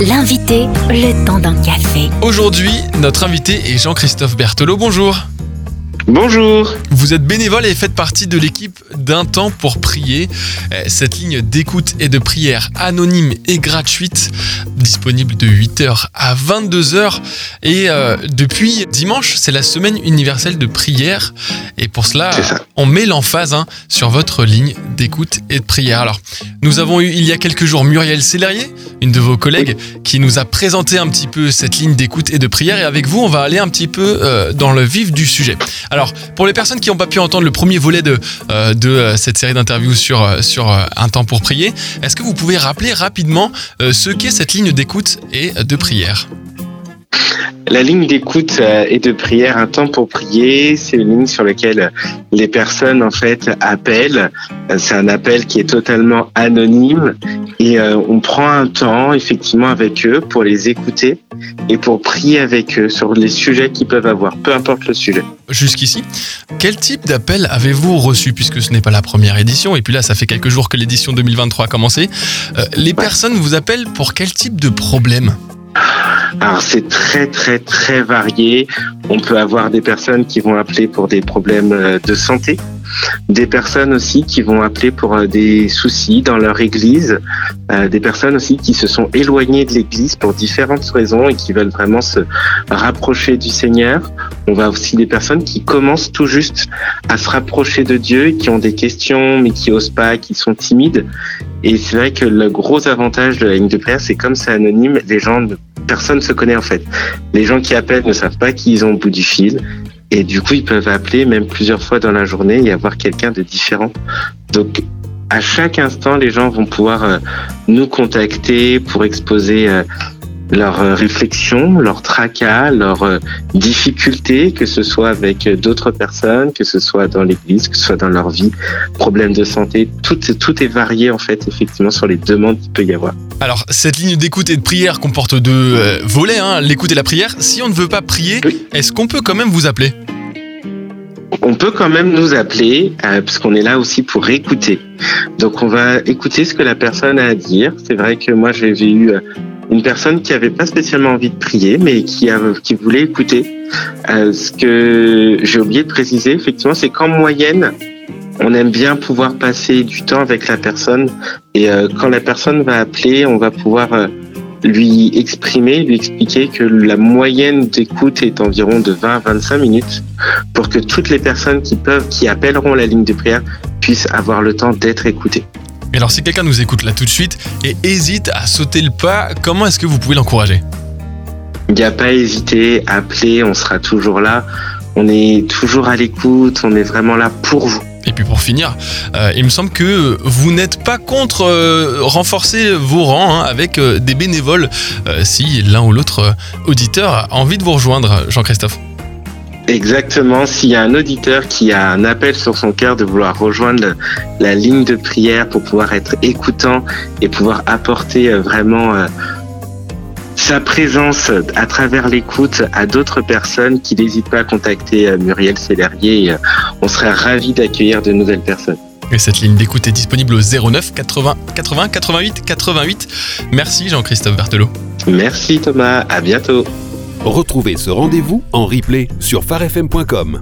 L'invité, le temps d'un café. Aujourd'hui, notre invité est Jean-Christophe Berthelot. Bonjour. Bonjour. Vous êtes bénévole et faites partie de l'équipe d'un temps pour prier. Euh, Cette ligne d'écoute et de prière anonyme et gratuite, disponible de 8h à 22h. Et euh, depuis dimanche, c'est la semaine universelle de prière. Et pour cela, on met l'emphase hein, sur votre ligne d'écoute et de prière. Alors, nous avons eu il y a quelques jours Muriel Sellerier, une de vos collègues, qui nous a présenté un petit peu cette ligne d'écoute et de prière. Et avec vous, on va aller un petit peu euh, dans le vif du sujet. Alors, pour les personnes qui n'ont pas pu entendre le premier volet de, euh, euh, cette série d'interviews sur, Un temps pour prier, est-ce que vous pouvez rappeler rapidement ce qu'est cette ligne d'écoute et de prière? La ligne d'écoute euh, et de prière, un temps pour prier, c'est une ligne sur laquelle les personnes en fait appellent. Euh, C'est un appel qui est totalement anonyme. Et euh, on prend un temps effectivement avec eux pour les écouter et pour prier avec eux sur les sujets qu'ils peuvent avoir, peu importe le sujet. Jusqu'ici, quel type d'appel avez-vous reçu? Puisque ce n'est pas la première édition et puis là ça fait quelques jours que l'édition 2023 a commencé. Les personnes vous appellent pour quel type de problème? Alors c'est très très très varié. On peut avoir des personnes qui vont appeler pour des problèmes euh, de santé, des personnes aussi qui vont appeler pour euh, des soucis dans leur église, euh, des personnes aussi qui se sont éloignées de l'église pour différentes raisons et qui veulent vraiment se rapprocher du Seigneur. On va aussi des personnes qui commencent tout juste à se rapprocher de Dieu qui ont des questions mais qui osent pas, qui sont timides. Et c'est vrai que le gros avantage de la ligne de prière, c'est comme c'est anonyme, les gens, ne- personne se connaît en fait. Les gens qui appellent ne savent pas qui ils ont au bout du fil. Et du coup, ils peuvent appeler même plusieurs fois dans la journée et avoir quelqu'un de différent. Donc, à chaque instant, les gens vont pouvoir euh, nous contacter pour exposer euh, leurs euh, réflexions, leurs tracas, leurs difficultés, que ce soit avec d'autres personnes, que ce soit dans l'église, que ce soit dans leur vie, problèmes de santé. Tout, tout est varié en fait, effectivement, sur les demandes qu'il peut y avoir. Alors, cette ligne d'écoute et de prière comporte deux euh, volets, hein, l'écoute et la prière. Si on ne veut pas prier, Oui. est-ce qu'on peut quand même vous appeler? On peut quand même nous appeler euh, parce qu'on est là aussi pour écouter. Donc on va écouter ce que la personne a à dire. C'est vrai que moi j'avais eu euh, une personne qui avait pas spécialement envie de prier, mais qui a, qui voulait écouter. Euh, ce que j'ai oublié de préciser, effectivement, c'est qu'en moyenne, on aime bien pouvoir passer du temps avec la personne. Et euh, quand la personne va appeler, on va pouvoir euh, lui exprimer, lui expliquer que la moyenne d'écoute est environ de 20 à 25 minutes pour que toutes les personnes qui peuvent, qui appelleront la ligne de prière puissent avoir le temps d'être écoutées. Et alors, si quelqu'un nous écoute là tout de suite et hésite à sauter le pas, comment est-ce que vous pouvez l'encourager? Il n'y a pas à hésiter, appelez, on sera toujours là. On est toujours à l'écoute, on est vraiment là pour vous. Puis pour finir, euh, il me semble que vous n'êtes pas contre euh, renforcer vos rangs hein, avec euh, des bénévoles si l'un ou l'autre auditeur a envie de vous rejoindre, Jean-Christophe. Exactement, s'il y a un auditeur qui a un appel sur son cœur de vouloir rejoindre la ligne de prière pour pouvoir être écoutant et pouvoir apporter vraiment sa présence à travers l'écoute à d'autres personnes, qui n'hésitent pas à contacter euh, Muriel Sellerier. euh, on serait ravis d'accueillir de nouvelles personnes. Et cette ligne d'écoute est disponible au 09 80 80 88 88. Merci Jean-Christophe Berthelot. Merci Thomas, à bientôt. Retrouvez ce rendez-vous en replay sur farfm.com.